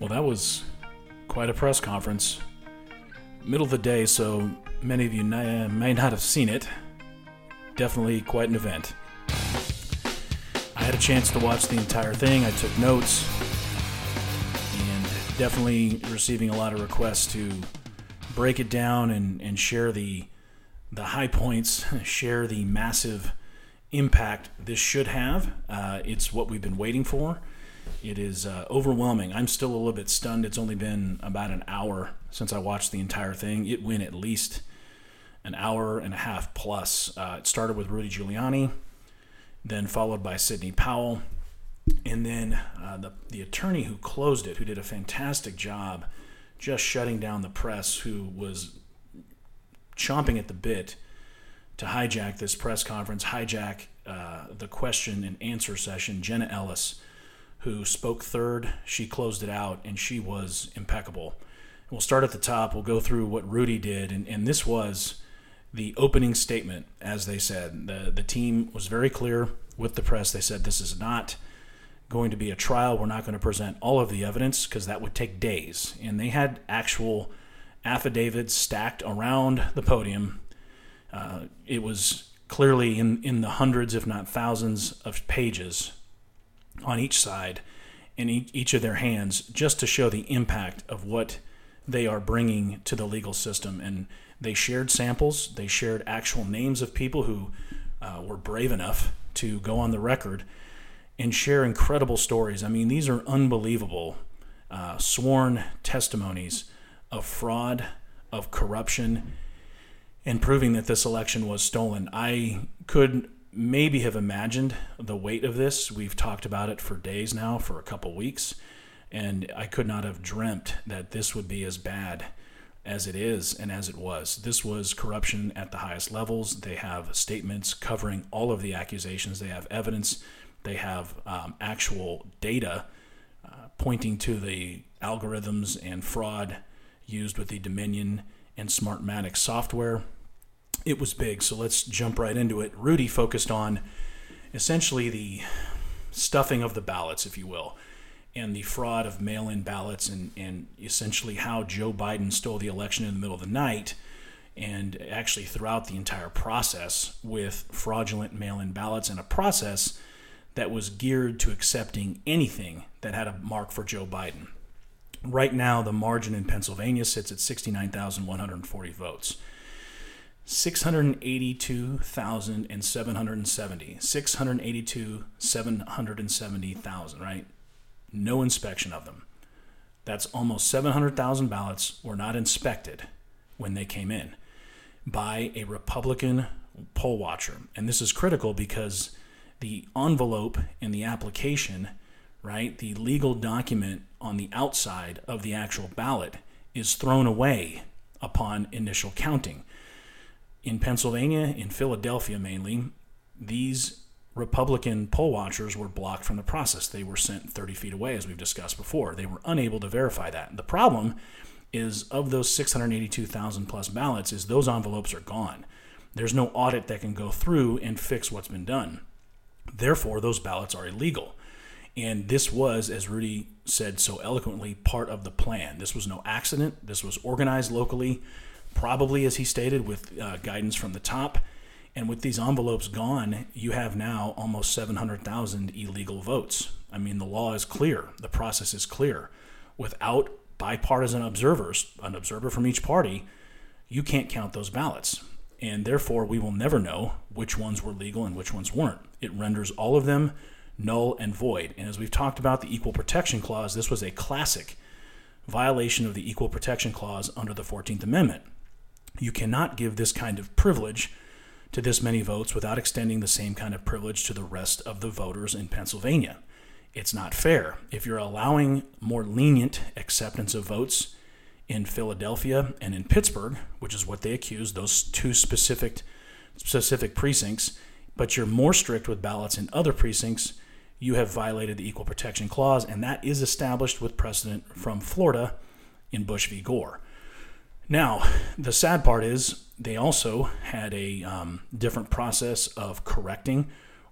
Well, that was quite a press conference. Middle of the day, so many of you may not have seen it. Definitely quite an event. I had a chance to watch the entire thing. I took notes and definitely receiving a lot of requests to break it down and, and share the the high points, share the massive impact this should have. Uh, it's what we've been waiting for. It is uh, overwhelming. I'm still a little bit stunned. It's only been about an hour since I watched the entire thing. It went at least an hour and a half plus. Uh, it started with Rudy Giuliani, then followed by Sidney Powell, and then uh, the, the attorney who closed it, who did a fantastic job just shutting down the press, who was chomping at the bit to hijack this press conference, hijack uh, the question and answer session. Jenna Ellis, who spoke third, she closed it out and she was impeccable. We'll start at the top. We'll go through what Rudy did, and, and this was the opening statement, as they said. The, the team was very clear with the press. They said this is not going to be a trial. We're not going to present all of the evidence because that would take days. And they had actual affidavits stacked around the podium. Uh, it was clearly in, in the hundreds, if not thousands, of pages on each side in each of their hands just to show the impact of what they are bringing to the legal system. And they shared samples, they shared actual names of people who uh, were brave enough to go on the record and share incredible stories. I mean, these are unbelievable uh, sworn testimonies of fraud, of corruption, and proving that this election was stolen. I could maybe have imagined the weight of this. We've talked about it for days now, for a couple weeks, and I could not have dreamt that this would be as bad as it is and as it was. This was corruption at the highest levels. They have statements covering all of the accusations, they have evidence, they have um, actual data uh, pointing to the algorithms and fraud used with the Dominion and Smartmatic software. It was big, so let's jump right into it. Rudy focused on essentially the stuffing of the ballots, if you will, and the fraud of mail in ballots, and, and essentially how Joe Biden stole the election in the middle of the night, and actually throughout the entire process with fraudulent mail in ballots and a process that was geared to accepting anything that had a mark for Joe Biden. Right now, the margin in Pennsylvania sits at 69,140 votes. 682,770. 682,770,000, right? No inspection of them. That's almost 700,000 ballots were not inspected when they came in by a Republican poll watcher. And this is critical because the envelope in the application right? The legal document on the outside of the actual ballot is thrown away upon initial counting. In Pennsylvania, in Philadelphia mainly, these Republican poll watchers were blocked from the process. They were sent 30 feet away, as we've discussed before. They were unable to verify that. The problem is of those 682,000 plus ballots is those envelopes are gone. There's no audit that can go through and fix what's been done. Therefore, those ballots are illegal. And this was, as Rudy said so eloquently, part of the plan. This was no accident. This was organized locally, probably, as he stated, with uh, guidance from the top. And with these envelopes gone, you have now almost 700,000 illegal votes. I mean, the law is clear, the process is clear. Without bipartisan observers, an observer from each party, you can't count those ballots. And therefore, we will never know which ones were legal and which ones weren't. It renders all of them null and void. And as we've talked about the Equal Protection Clause, this was a classic violation of the Equal Protection Clause under the 14th Amendment. You cannot give this kind of privilege to this many votes without extending the same kind of privilege to the rest of the voters in Pennsylvania. It's not fair. If you're allowing more lenient acceptance of votes in Philadelphia and in Pittsburgh, which is what they accuse, those two specific specific precincts, but you're more strict with ballots in other precincts, you have violated the Equal Protection Clause, and that is established with precedent from Florida in Bush v. Gore. Now, the sad part is they also had a um, different process of correcting,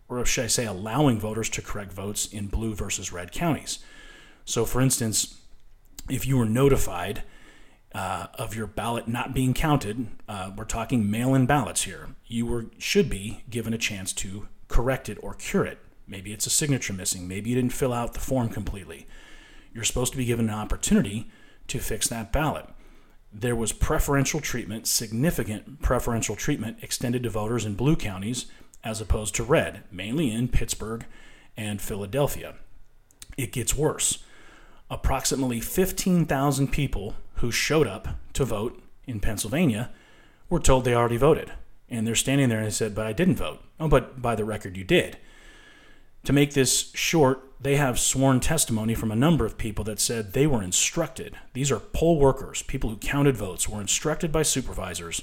or should I say, allowing voters to correct votes in blue versus red counties. So, for instance, if you were notified uh, of your ballot not being counted, uh, we're talking mail-in ballots here. You were should be given a chance to correct it or cure it. Maybe it's a signature missing. Maybe you didn't fill out the form completely. You're supposed to be given an opportunity to fix that ballot. There was preferential treatment, significant preferential treatment extended to voters in blue counties as opposed to red, mainly in Pittsburgh and Philadelphia. It gets worse. Approximately 15,000 people who showed up to vote in Pennsylvania were told they already voted. And they're standing there and they said, But I didn't vote. Oh, but by the record, you did. To make this short, they have sworn testimony from a number of people that said they were instructed. These are poll workers, people who counted votes, were instructed by supervisors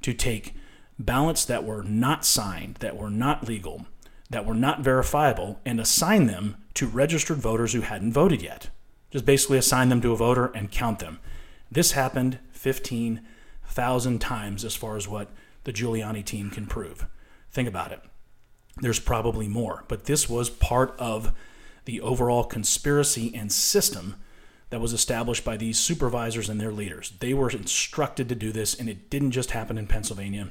to take ballots that were not signed, that were not legal, that were not verifiable, and assign them to registered voters who hadn't voted yet. Just basically assign them to a voter and count them. This happened 15,000 times as far as what the Giuliani team can prove. Think about it. There's probably more, but this was part of the overall conspiracy and system that was established by these supervisors and their leaders. They were instructed to do this, and it didn't just happen in Pennsylvania,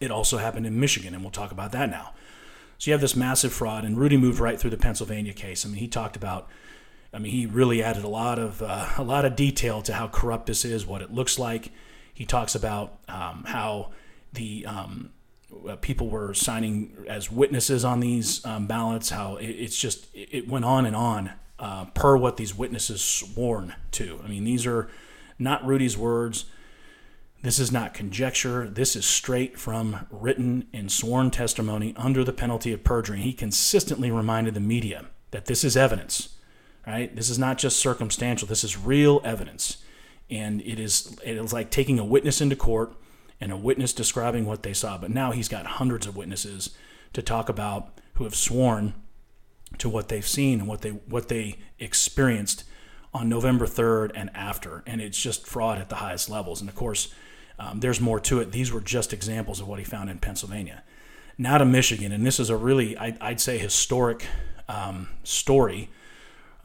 it also happened in Michigan, and we'll talk about that now. So you have this massive fraud, and Rudy moved right through the Pennsylvania case. I mean, he talked about, I mean, he really added a lot of uh, a lot of detail to how corrupt this is, what it looks like. He talks about um, how the um, uh, people were signing as witnesses on these um, ballots. How it, it's just it went on and on uh, per what these witnesses sworn to. I mean, these are not Rudy's words. This is not conjecture. This is straight from written and sworn testimony under the penalty of perjury. He consistently reminded the media that this is evidence, right? This is not just circumstantial. This is real evidence. And it is it is like taking a witness into court and a witness describing what they saw. But now he's got hundreds of witnesses to talk about who have sworn to what they've seen and what they what they experienced on November 3rd and after. And it's just fraud at the highest levels. And of course, um, there's more to it. These were just examples of what he found in Pennsylvania. Now to Michigan, and this is a really, I, would say, historic um, story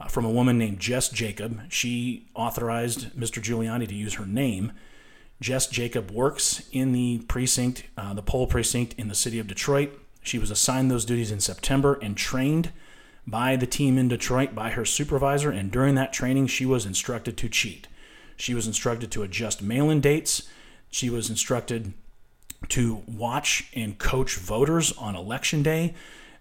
uh, from a woman named Jess Jacob. She authorized Mr. Giuliani to use her name. Jess Jacob works in the precinct, uh, the poll precinct in the city of Detroit. She was assigned those duties in September and trained by the team in Detroit by her supervisor. And during that training, she was instructed to cheat. She was instructed to adjust mail in dates she was instructed to watch and coach voters on election day.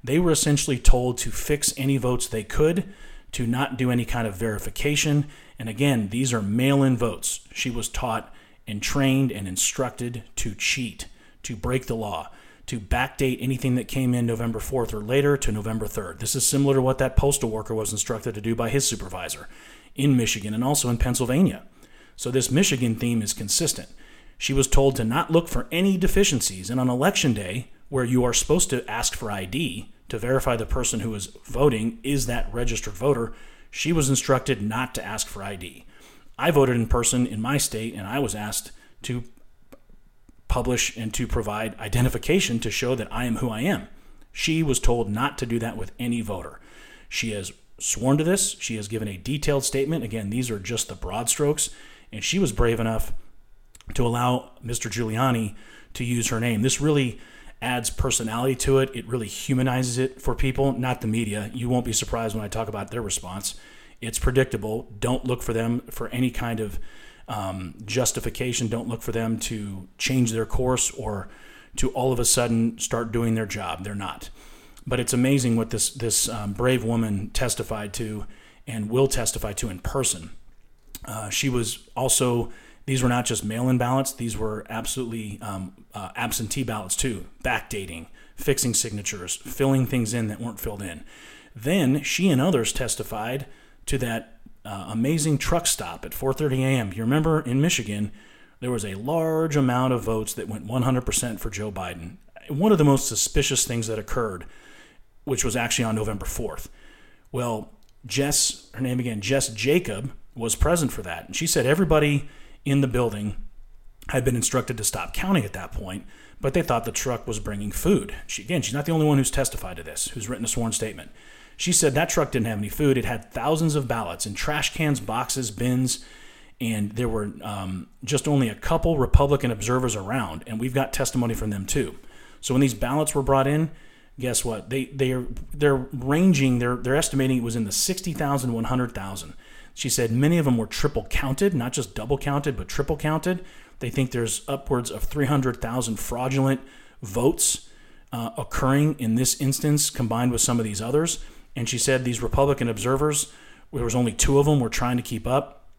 They were essentially told to fix any votes they could, to not do any kind of verification. And again, these are mail in votes. She was taught and trained and instructed to cheat, to break the law, to backdate anything that came in November 4th or later to November 3rd. This is similar to what that postal worker was instructed to do by his supervisor in Michigan and also in Pennsylvania. So this Michigan theme is consistent. She was told to not look for any deficiencies. And on election day, where you are supposed to ask for ID to verify the person who is voting is that registered voter, she was instructed not to ask for ID. I voted in person in my state, and I was asked to publish and to provide identification to show that I am who I am. She was told not to do that with any voter. She has sworn to this. She has given a detailed statement. Again, these are just the broad strokes. And she was brave enough to allow Mr. Giuliani to use her name. This really adds personality to it. It really humanizes it for people, not the media. You won't be surprised when I talk about their response. It's predictable. Don't look for them for any kind of um, justification. Don't look for them to change their course or to all of a sudden start doing their job. They're not. But it's amazing what this this um, brave woman testified to and will testify to in person. Uh, she was also these were not just mail in ballots, these were absolutely um, uh, absentee ballots too, backdating, fixing signatures, filling things in that weren't filled in. Then she and others testified to that uh, amazing truck stop at 4:30 a.m. You remember in Michigan, there was a large amount of votes that went 100% for Joe Biden. One of the most suspicious things that occurred, which was actually on November 4th. Well, Jess, her name again, Jess Jacob, was present for that, and she said everybody in the building had been instructed to stop counting at that point, but they thought the truck was bringing food. She, again, she's not the only one who's testified to this, who's written a sworn statement. She said that truck didn't have any food. It had thousands of ballots in trash cans, boxes, bins, and there were um, just only a couple Republican observers around, and we've got testimony from them too. So when these ballots were brought in, guess what? They they are they're ranging. They're they're estimating it was in the 60,000, 100,000. She said many of them were triple counted, not just double counted, but triple counted. They think there's upwards of 300,000 fraudulent votes uh, occurring in this instance combined with some of these others. And she said these Republican observers, there was only two of them, were trying to keep up.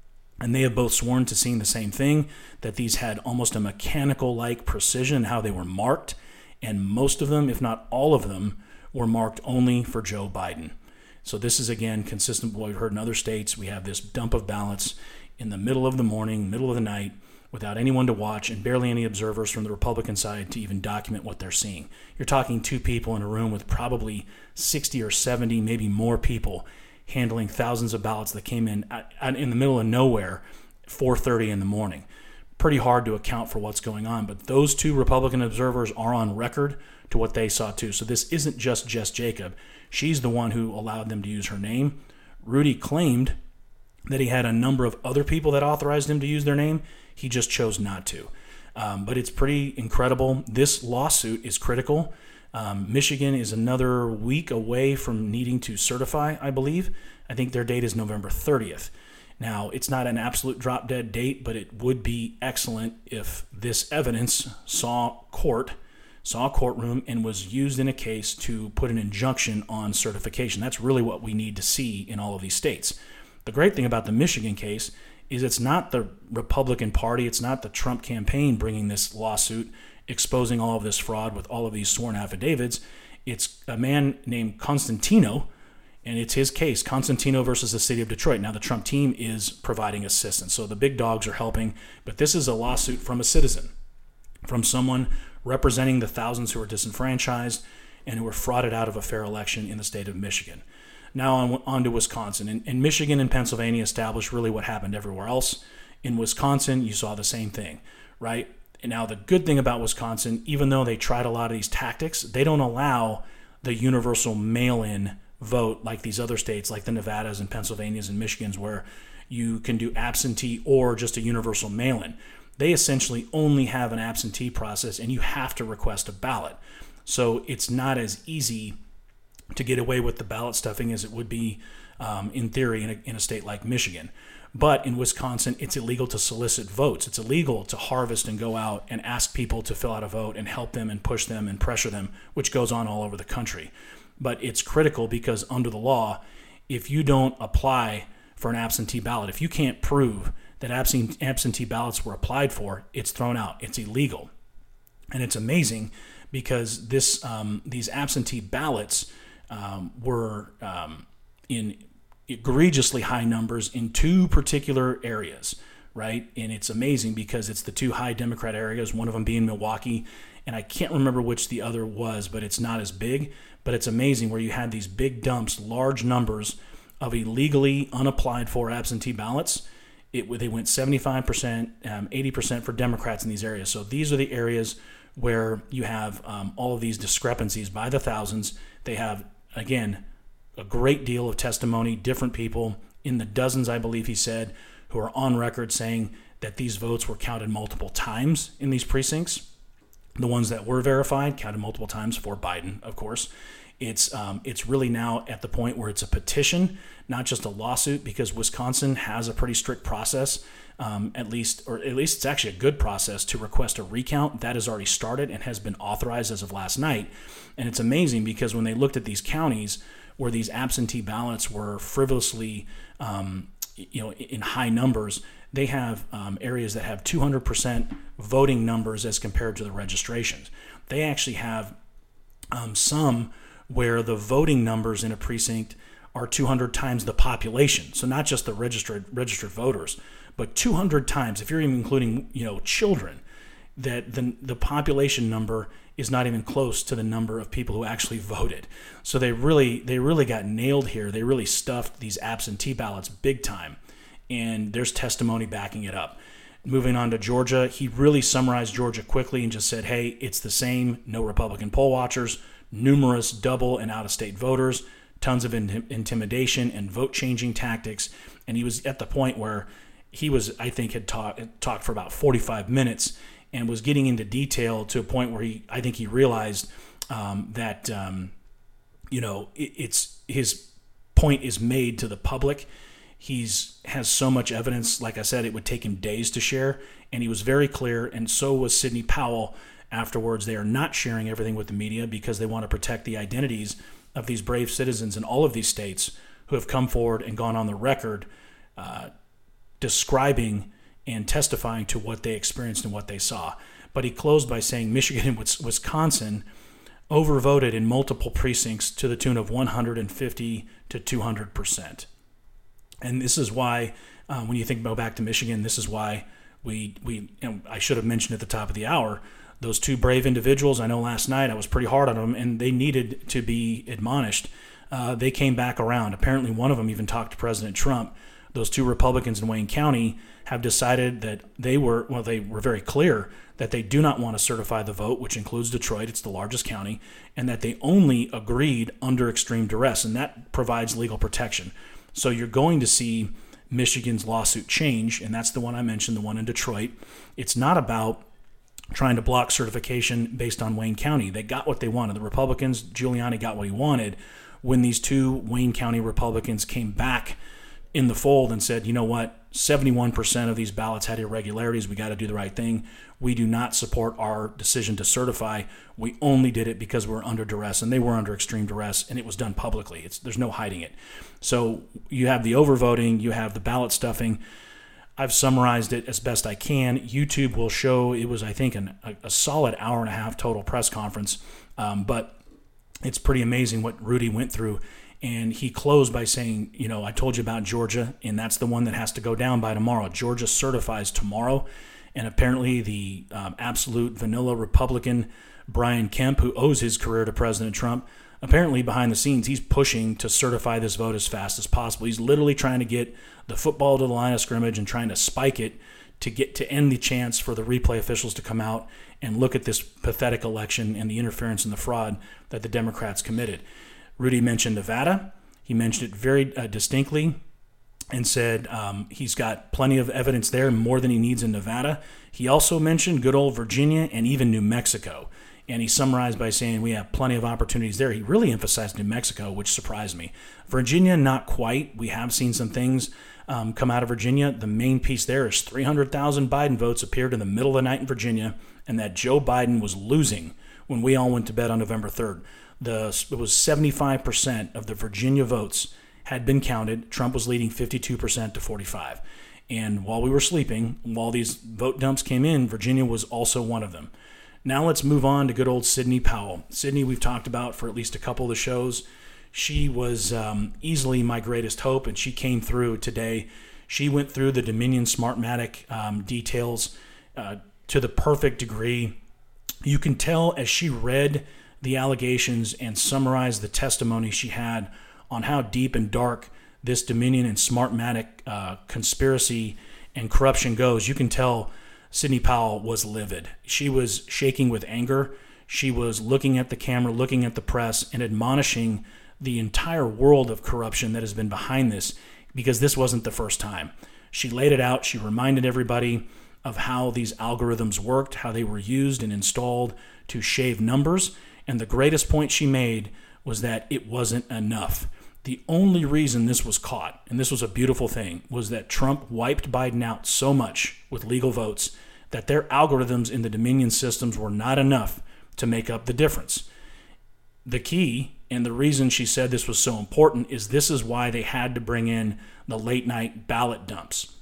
And they have both sworn to seeing the same thing that these had almost a mechanical like precision how they were marked. And most of them, if not all of them, were marked only for Joe Biden. So this is again consistent with what we've heard in other states. We have this dump of ballots in the middle of the morning, middle of the night, without anyone to watch and barely any observers from the Republican side to even document what they're seeing. You're talking two people in a room with probably 60 or 70, maybe more people handling thousands of ballots that came in in the middle of nowhere 4:30 in the morning. Pretty hard to account for what's going on, but those two Republican observers are on record to what they saw too. So this isn't just Jess Jacob. She's the one who allowed them to use her name. Rudy claimed that he had a number of other people that authorized him to use their name. He just chose not to. Um, but it's pretty incredible. This lawsuit is critical. Um, Michigan is another week away from needing to certify, I believe. I think their date is November 30th. Now, it's not an absolute drop dead date, but it would be excellent if this evidence saw court saw courtroom and was used in a case to put an injunction on certification. That's really what we need to see in all of these states. The great thing about the Michigan case is it's not the Republican Party, it's not the Trump campaign bringing this lawsuit, exposing all of this fraud with all of these sworn affidavits. It's a man named Constantino, and it's his case, Constantino versus the city of Detroit. Now, the Trump team is providing assistance, so the big dogs are helping, but this is a lawsuit from a citizen, from someone representing the thousands who were disenfranchised and who were frauded out of a fair election in the state of Michigan. Now on, on to Wisconsin. And, and Michigan and Pennsylvania established really what happened everywhere else. In Wisconsin, you saw the same thing, right? And now the good thing about Wisconsin, even though they tried a lot of these tactics, they don't allow the universal mail-in vote like these other states, like the Nevadas and Pennsylvanias and Michigans, where you can do absentee or just a universal mail-in they essentially only have an absentee process and you have to request a ballot. So it's not as easy to get away with the ballot stuffing as it would be um, in theory in a, in a state like Michigan. But in Wisconsin, it's illegal to solicit votes. It's illegal to harvest and go out and ask people to fill out a vote and help them and push them and pressure them, which goes on all over the country. But it's critical because under the law, if you don't apply for an absentee ballot, if you can't prove that absentee ballots were applied for, it's thrown out. It's illegal. And it's amazing because this um, these absentee ballots um, were um, in egregiously high numbers in two particular areas, right? And it's amazing because it's the two high Democrat areas, one of them being Milwaukee, and I can't remember which the other was, but it's not as big. But it's amazing where you had these big dumps, large numbers of illegally unapplied for absentee ballots it, they went 75%, um, 80% for Democrats in these areas. So these are the areas where you have um, all of these discrepancies by the thousands. They have, again, a great deal of testimony, different people in the dozens, I believe he said, who are on record saying that these votes were counted multiple times in these precincts. The ones that were verified counted multiple times for Biden, of course. It's um, it's really now at the point where it's a petition, not just a lawsuit, because Wisconsin has a pretty strict process, um, at least, or at least it's actually a good process to request a recount. That has already started and has been authorized as of last night. And it's amazing because when they looked at these counties where these absentee ballots were frivolously, um, you know, in high numbers, they have um, areas that have 200% voting numbers as compared to the registrations. They actually have um, some where the voting numbers in a precinct are 200 times the population. So not just the registered registered voters, but 200 times. If you're even including you know children, that the the population number is not even close to the number of people who actually voted. So they really they really got nailed here. They really stuffed these absentee ballots big time, and there's testimony backing it up. Moving on to Georgia, he really summarized Georgia quickly and just said, "Hey, it's the same. No Republican poll watchers." numerous double and out of state voters, tons of in- intimidation and vote changing tactics. And he was at the point where he was, I think, had talked talked for about 45 minutes and was getting into detail to a point where he, I think, he realized um, that, um, you know, it, it's his point is made to the public. He's has so much evidence. Like I said, it would take him days to share, and he was very clear. And so was Sidney Powell. Afterwards, they are not sharing everything with the media because they want to protect the identities of these brave citizens in all of these states who have come forward and gone on the record uh, describing and testifying to what they experienced and what they saw. But he closed by saying Michigan and Wisconsin overvoted in multiple precincts to the tune of 150 to 200 percent. And this is why, uh, when you think about back to Michigan, this is why we we know, I should have mentioned at the top of the hour those two brave individuals. I know last night I was pretty hard on them, and they needed to be admonished. Uh, they came back around. Apparently, one of them even talked to President Trump. Those two Republicans in Wayne County have decided that they were well, they were very clear that they do not want to certify the vote, which includes Detroit. It's the largest county, and that they only agreed under extreme duress, and that provides legal protection. So you're going to see Michigan's lawsuit change, and that's the one I mentioned, the one in Detroit. It's not about trying to block certification based on Wayne County. They got what they wanted. The Republicans, Giuliani got what he wanted when these two Wayne County Republicans came back in the fold and said, you know what, 71% of these ballots had irregularities. We got to do the right thing. We do not support our decision to certify. We only did it because we're under duress, and they were under extreme duress, and it was done publicly. It's, there's no hiding it. So you have the overvoting, you have the ballot stuffing. I've summarized it as best I can. YouTube will show it was, I think, an, a, a, solid hour and a half total press conference, um, but it's pretty amazing what Rudy went through. And he closed by saying, You know, I told you about Georgia, and that's the one that has to go down by tomorrow. Georgia certifies tomorrow. And apparently, the um, absolute vanilla Republican Brian Kemp, who owes his career to President Trump, apparently behind the scenes, he's pushing to certify this vote as fast as possible. He's literally trying to get the football to the line of scrimmage and trying to spike it to get to end the chance for the replay officials to come out and look at this pathetic election and the interference and the fraud that the Democrats committed. Rudy mentioned Nevada. He mentioned it very uh, distinctly and said um, he's got plenty of evidence there, more than he needs in Nevada. He also mentioned good old Virginia and even New Mexico. And he summarized by saying we have plenty of opportunities there. He really emphasized New Mexico, which surprised me. Virginia, not quite. We have seen some things um, come out of Virginia. The main piece there is 300,000 Biden votes appeared in the middle of the night in Virginia, and that Joe Biden was losing when we all went to bed on November 3rd the it was 75% of the Virginia votes had been counted. Trump was leading 52% to 45. And while we were sleeping, while these vote dumps came in, Virginia was also one of them. Now let's move on to good old Sidney Powell. Sidney, we've talked about for at least a couple of the shows. She was um, easily my greatest hope, and she came through today. She went through the Dominion Smartmatic um, details uh, to the perfect degree. You can tell as she read the allegations and summarize the testimony she had on how deep and dark this Dominion and Smartmatic uh, conspiracy and corruption goes, you can tell Sidney Powell was livid. She was shaking with anger. She was looking at the camera, looking at the press, and admonishing the entire world of corruption that has been behind this because this wasn't the first time. She laid it out. She reminded everybody of how these algorithms worked, how they were used and installed to shave numbers, and the greatest point she made was that it wasn't enough. The only reason this was caught, and this was a beautiful thing, was that Trump wiped Biden out so much with legal votes that their algorithms in the Dominion systems were not enough to make up the difference. The key, and the reason she said this was so important, is this is why they had to bring in the late night ballot dumps.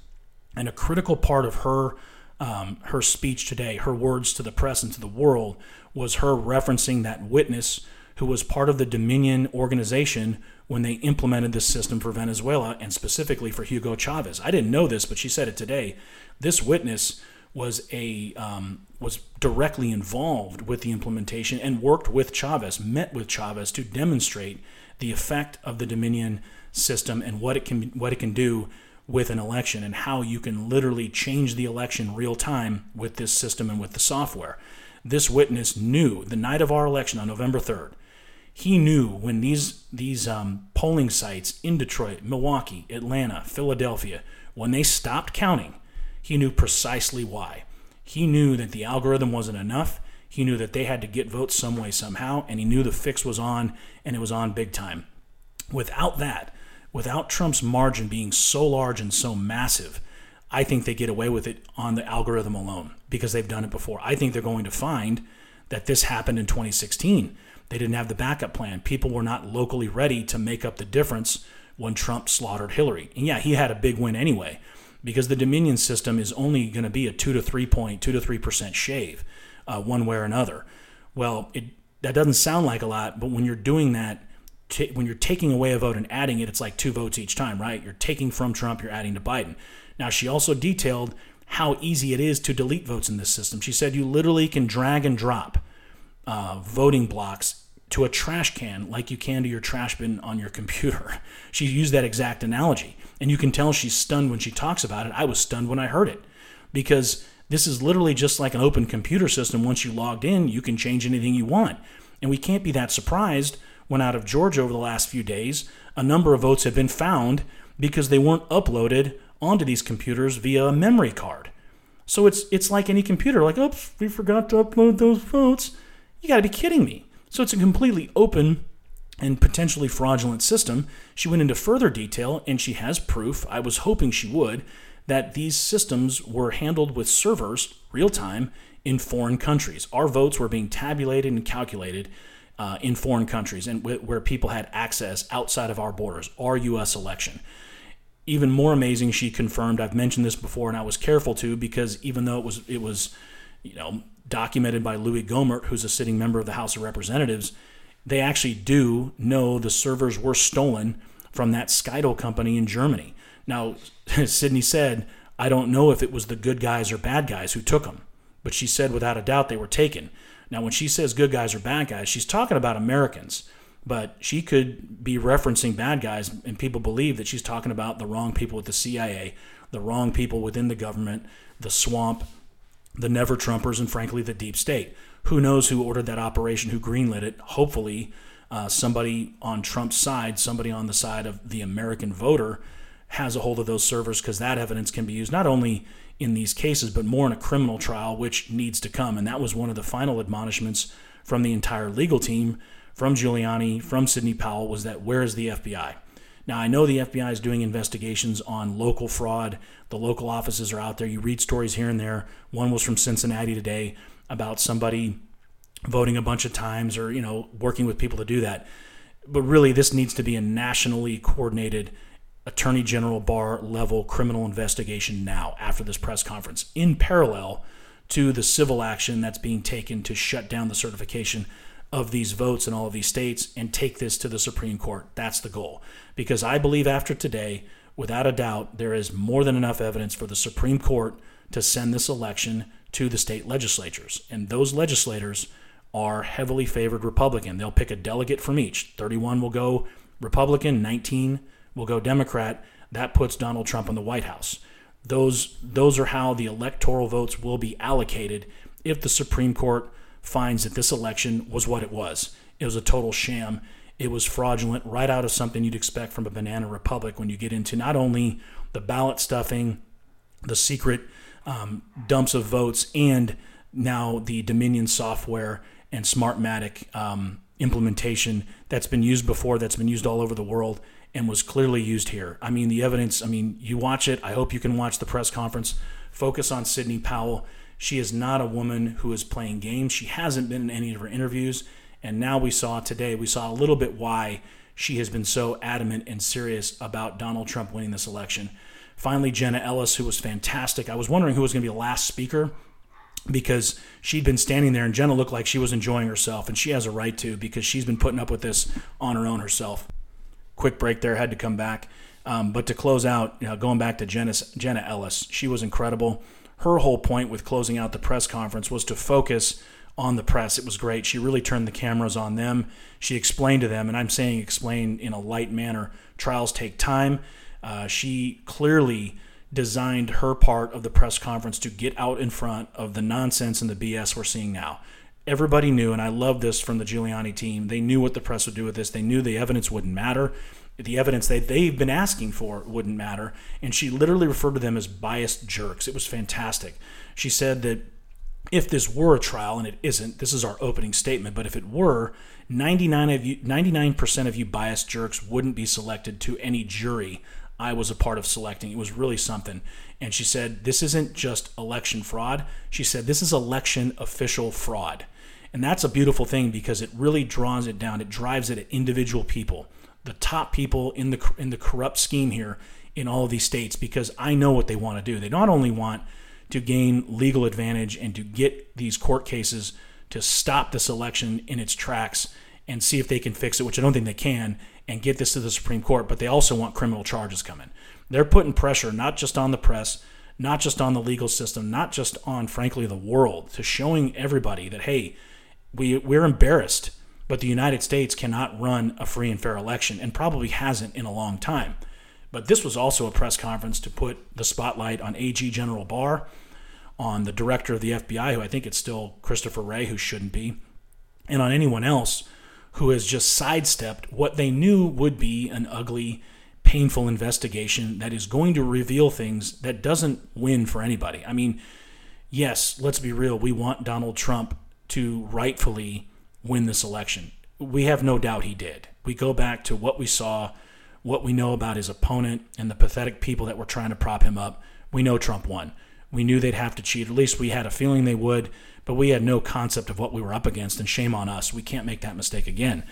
And a critical part of her um, her speech today, her words to the press and to the world, was her referencing that witness who was part of the Dominion organization when they implemented this system for Venezuela and specifically for Hugo Chavez. I didn't know this, but she said it today. This witness was a um, was directly involved with the implementation and worked with Chavez, met with Chavez to demonstrate the effect of the Dominion system and what it can what it can do with an election and how you can literally change the election real time with this system and with the software. This witness knew the night of our election on November 3rd, He knew when these these um, polling sites in Detroit, Milwaukee, Atlanta, Philadelphia, when they stopped counting, he knew precisely why. He knew that the algorithm wasn't enough. He knew that they had to get votes some way, somehow, and he knew the fix was on, and it was on big time. Without that, without Trump's margin being so large and so massive, I think they get away with it on the algorithm alone because they've done it before. I think they're going to find that this happened in 2016. They didn't have the backup plan. People were not locally ready to make up the difference when Trump slaughtered Hillary. And yeah, he had a big win anyway because the Dominion system is only going to be a two to three point, two to three percent shave, uh, one way or another. Well, it that doesn't sound like a lot, but when you're doing that, t- when you're taking away a vote and adding it, it's like two votes each time, right? You're taking from Trump, you're adding to Biden. Now, she also detailed how easy it is to delete votes in this system. She said you literally can drag and drop uh, voting blocks to a trash can like you can to your trash bin on your computer. She used that exact analogy. And you can tell she's stunned when she talks about it. I was stunned when I heard it because this is literally just like an open computer system. Once you logged in, you can change anything you want. And we can't be that surprised when out of Georgia over the last few days, a number of votes have been found because they weren't uploaded onto these computers via a memory card. So it's it's like any computer, like, oops, we forgot to upload those votes. You gotta be kidding me. So it's a completely open and potentially fraudulent system. She went into further detail, and she has proof, I was hoping she would, that these systems were handled with servers real time in foreign countries. Our votes were being tabulated and calculated uh, in foreign countries and w- where people had access outside of our borders, our U.S. election. Even more amazing, she confirmed. I've mentioned this before, and I was careful to because even though it was it was, you know, documented by Louis Gohmert, who's a sitting member of the House of Representatives, they actually do know the servers were stolen from that Scytl company in Germany. Now, Sidney said, I don't know if it was the good guys or bad guys who took them, but she said without a doubt they were taken. Now, when she says good guys or bad guys, she's talking about Americans, but she could be referencing bad guys, and people believe that she's talking about the wrong people with the CIA, the wrong people within the government, the swamp, the never Trumpers, and frankly, the deep state. Who knows who ordered that operation, who greenlit it? Hopefully, uh, somebody on Trump's side, somebody on the side of the American voter, has a hold of those servers because that evidence can be used not only in these cases, but more in a criminal trial, which needs to come. And that was one of the final admonishments from the entire legal team, from Giuliani, from Sidney Powell, was that where is the FBI? Now, I know the FBI is doing investigations on local fraud. The local offices are out there. You read stories here and there. One was from Cincinnati today about somebody voting a bunch of times or, you know, working with people to do that. But really, this needs to be a nationally coordinated attorney general bar level criminal investigation now after this press conference, in parallel to the civil action that's being taken to shut down the certification of these votes in all of these states and take this to the Supreme Court. That's the goal. Because I believe after today, without a doubt, there is more than enough evidence for the Supreme Court to send this election to the state legislatures. And those legislators are heavily favored Republican. They'll pick a delegate from each. 31 will go Republican, 19 will go Democrat. That puts Donald Trump in the White House. Those those are how the electoral votes will be allocated if the Supreme Court finds that this election was what it was. It was a total sham. It was fraudulent, right out of something you'd expect from a banana republic when you get into not only the ballot stuffing, the secret um, dumps of votes, and now the Dominion software and Smartmatic um, implementation that's been used before, that's been used all over the world, and was clearly used here. I mean, the evidence, I mean, you watch it. I hope you can watch the press conference. Focus on Sidney Powell. She is not a woman who is playing games. She hasn't been in any of her interviews. And now we saw today, we saw a little bit why she has been so adamant and serious about Donald Trump winning this election. Finally, Jenna Ellis, who was fantastic. I was wondering who was going to be the last speaker because she'd been standing there and Jenna looked like she was enjoying herself, and she has a right to because she's been putting up with this on her own herself. Quick break there, had to come back. Um, but to close out, you know, going back to Jenna, Jenna Ellis, she was incredible. Her whole point with closing out the press conference was to focus on the press. It was great. She really turned the cameras on them. She explained to them, and I'm saying explain in a light manner. Trials take time. Uh, she clearly designed her part of the press conference to get out in front of the nonsense and the BS we're seeing now. Everybody knew, and I love this from the Giuliani team. They knew what the press would do with this. They knew the evidence wouldn't matter. The evidence that they've been asking for wouldn't matter. And she literally referred to them as biased jerks. It was fantastic. She said that if this were a trial, and it isn't, this is our opening statement, but if it were, 99 of you, 99% of you biased jerks wouldn't be selected to any jury I was a part of selecting. It was really something. And she said, This isn't just election fraud. She said, This is election official fraud. And that's a beautiful thing because it really draws it down. It drives it at individual people, the top people in the in the corrupt scheme here in all of these states because I know what they want to do. They not only want to gain legal advantage and to get these court cases to stop this election in its tracks and see if they can fix it, which I don't think they can, and get this to the Supreme Court, but they also want criminal charges coming. They're putting pressure not just on the press, not just on the legal system, not just on, frankly, the world, to showing everybody that, hey, we, we're embarrassed, but the United States cannot run a free and fair election and probably hasn't in a long time. But this was also a press conference to put the spotlight on AG General Barr, on the director of the FBI, who I think it's still Christopher Wray, who shouldn't be, and on anyone else who has just sidestepped what they knew would be an ugly, painful investigation that is going to reveal things that doesn't win for anybody. I mean, yes, let's be real. We want Donald Trump to rightfully win this election. We have no doubt he did. We go back to what we saw, what we know about his opponent, and the pathetic people that were trying to prop him up. We know Trump won. We knew they'd have to cheat. At least we had a feeling they would, but we had no concept of what we were up against, and shame on us. We can't make that mistake again.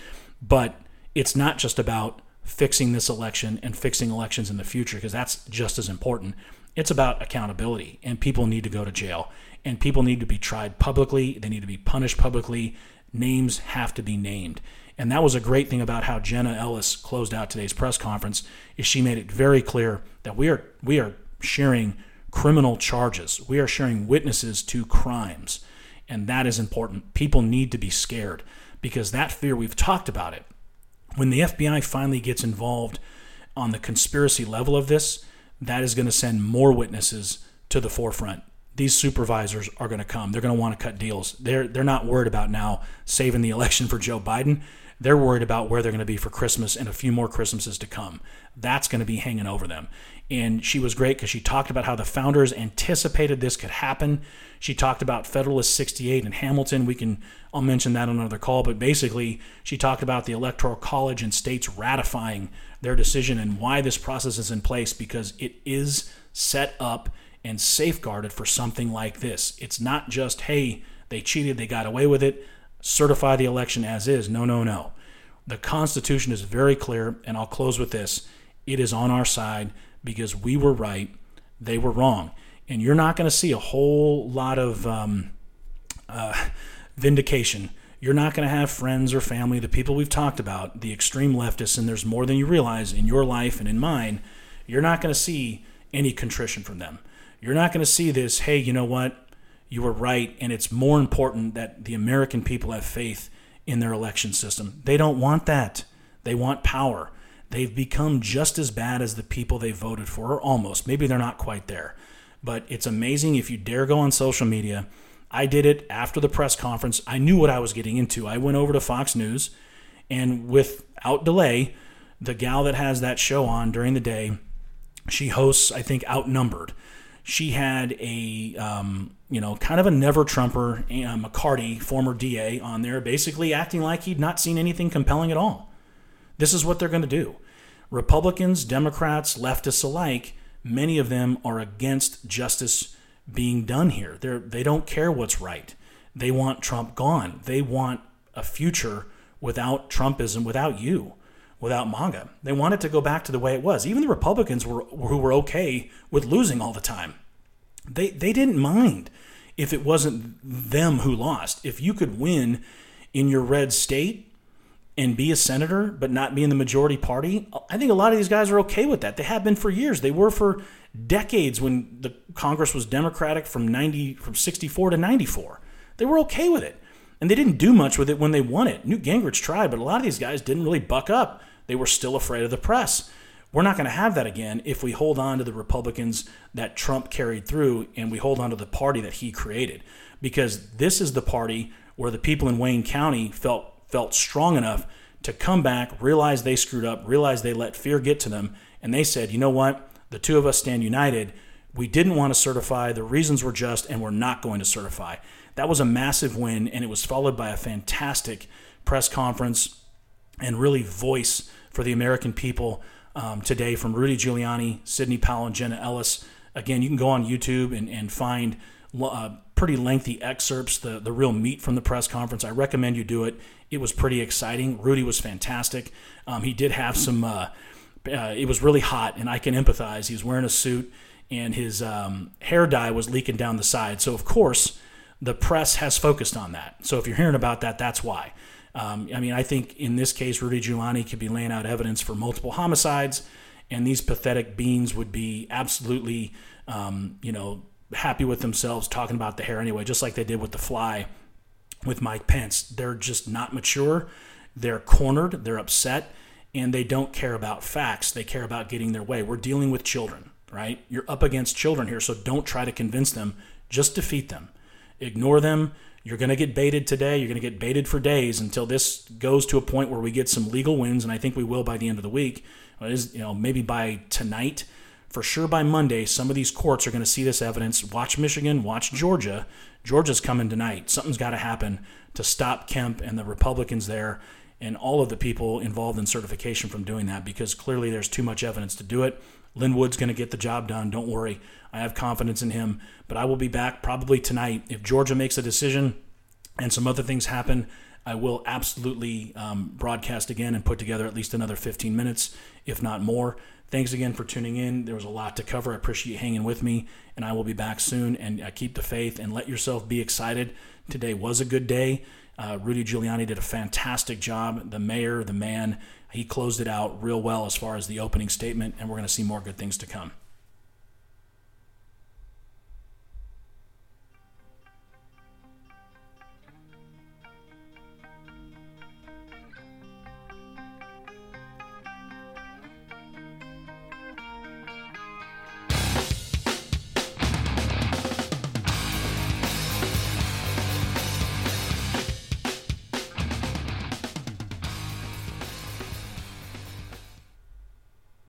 But it's not just about fixing this election and fixing elections in the future, because that's just as important. It's about accountability, and people need to go to jail, and people need to be tried publicly. They need to be punished publicly. Names have to be named. And that was a great thing about how Jenna Ellis closed out today's press conference is she made it very clear that we are we are sharing criminal charges. We are sharing witnesses to crimes. And that is important. People need to be scared because that fear, we've talked about it. When the FBI finally gets involved on the conspiracy level of this, that is going to send more witnesses to the forefront. These supervisors are going to come. They're going to want to cut deals. They're, they're not worried about now saving the election for Joe Biden. They're worried about where they're going to be for Christmas and a few more Christmases to come. That's going to be hanging over them. And she was great because she talked about how the founders anticipated this could happen. She talked about Federalist 68 and Hamilton. We can, I'll mention that on another call, but basically, she talked about the Electoral College and states ratifying their decision and why this process is in place because it is set up and safeguarded for something like this. It's not just, hey, they cheated, they got away with it certify the election as is. No, no, no. The Constitution is very clear, and I'll close with this. It is on our side because we were right, they were wrong. And you're not going to see a whole lot of um, uh, vindication. You're not going to have friends or family, the people we've talked about, the extreme leftists, and there's more than you realize in your life and in mine. You're not going to see any contrition from them. You're not going to see this, hey, you know what? you were right, and it's more important that the American people have faith in their election system. They don't want that. They want power. They've become just as bad as the people they voted for, or almost. Maybe they're not quite there. But it's amazing if you dare go on social media. I did it after the press conference. I knew what I was getting into. I went over to Fox News, and without delay, the gal that has that show on during the day, she hosts, I think, Outnumbered she had a um, you know kind of a never Trumper, uh, McCarthy, former DA, on there, basically acting like he'd not seen anything compelling at all. This is what they're going to do. Republicans, Democrats, leftists alike, many of them are against justice being done here. They they don't care what's right. They want Trump gone. They want a future without Trumpism, without you without MAGA. They wanted to go back to the way it was. Even the Republicans were who were okay with losing all the time. They they didn't mind if it wasn't them who lost. If you could win in your red state and be a senator but not be in the majority party, I think a lot of these guys are okay with that. They have been for years. They were for decades when the Congress was Democratic from 90 from 64 to 94. They were okay with it. And they didn't do much with it when they won it. Newt Gingrich tried, but a lot of these guys didn't really buck up. They were still afraid of the press. We're not going to have that again if we hold on to the Republicans that Trump carried through and we hold on to the party that he created. Because this is the party where the people in Wayne County felt felt strong enough to come back, realize they screwed up, realize they let fear get to them, and they said, you know what? The two of us stand united. We didn't want to certify. The reasons were just, and we're not going to certify. That was a massive win, and it was followed by a fantastic press conference and really voice for the American people um, today from Rudy Giuliani, Sidney Powell, and Jenna Ellis. Again, you can go on YouTube and, and find uh, pretty lengthy excerpts, the, the real meat from the press conference. I recommend you do it. It was pretty exciting. Rudy was fantastic. Um, he did have some, uh, uh, it was really hot, and I can empathize. He was wearing a suit, and his um, hair dye was leaking down the side. So, of course, the press has focused on that. So, if you're hearing about that, that's why. Um, I mean, I think in this case, Rudy Giuliani could be laying out evidence for multiple homicides, and these pathetic beings would be absolutely, um, you know, happy with themselves talking about the hair anyway, just like they did with the fly with Mike Pence. They're just not mature. They're cornered. They're upset, and they don't care about facts. They care about getting their way. We're dealing with children, right? You're up against children here, so don't try to convince them. Just defeat them. Ignore them. You're going to get baited today. You're going to get baited for days until this goes to a point where we get some legal wins, and I think we will by the end of the week. Is, you know, maybe by tonight for sure by Monday, some of these courts are going to see this evidence. Watch Michigan, watch Georgia. Georgia's coming tonight. Something's got to happen to stop Kemp and the Republicans there and all of the people involved in certification from doing that because clearly there's too much evidence to do it. Lin Wood's going to get the job done. Don't worry. I have confidence in him. But I will be back probably tonight. If Georgia makes a decision and some other things happen, I will absolutely um, broadcast again and put together at least another 15 minutes, if not more. Thanks again for tuning in. There was a lot to cover. I appreciate hanging with me, and I will be back soon. And uh, keep the faith and let yourself be excited. Today was a good day. Uh, Rudy Giuliani did a fantastic job. The mayor, the man, he closed it out real well as far as the opening statement, and we're going to see more good things to come.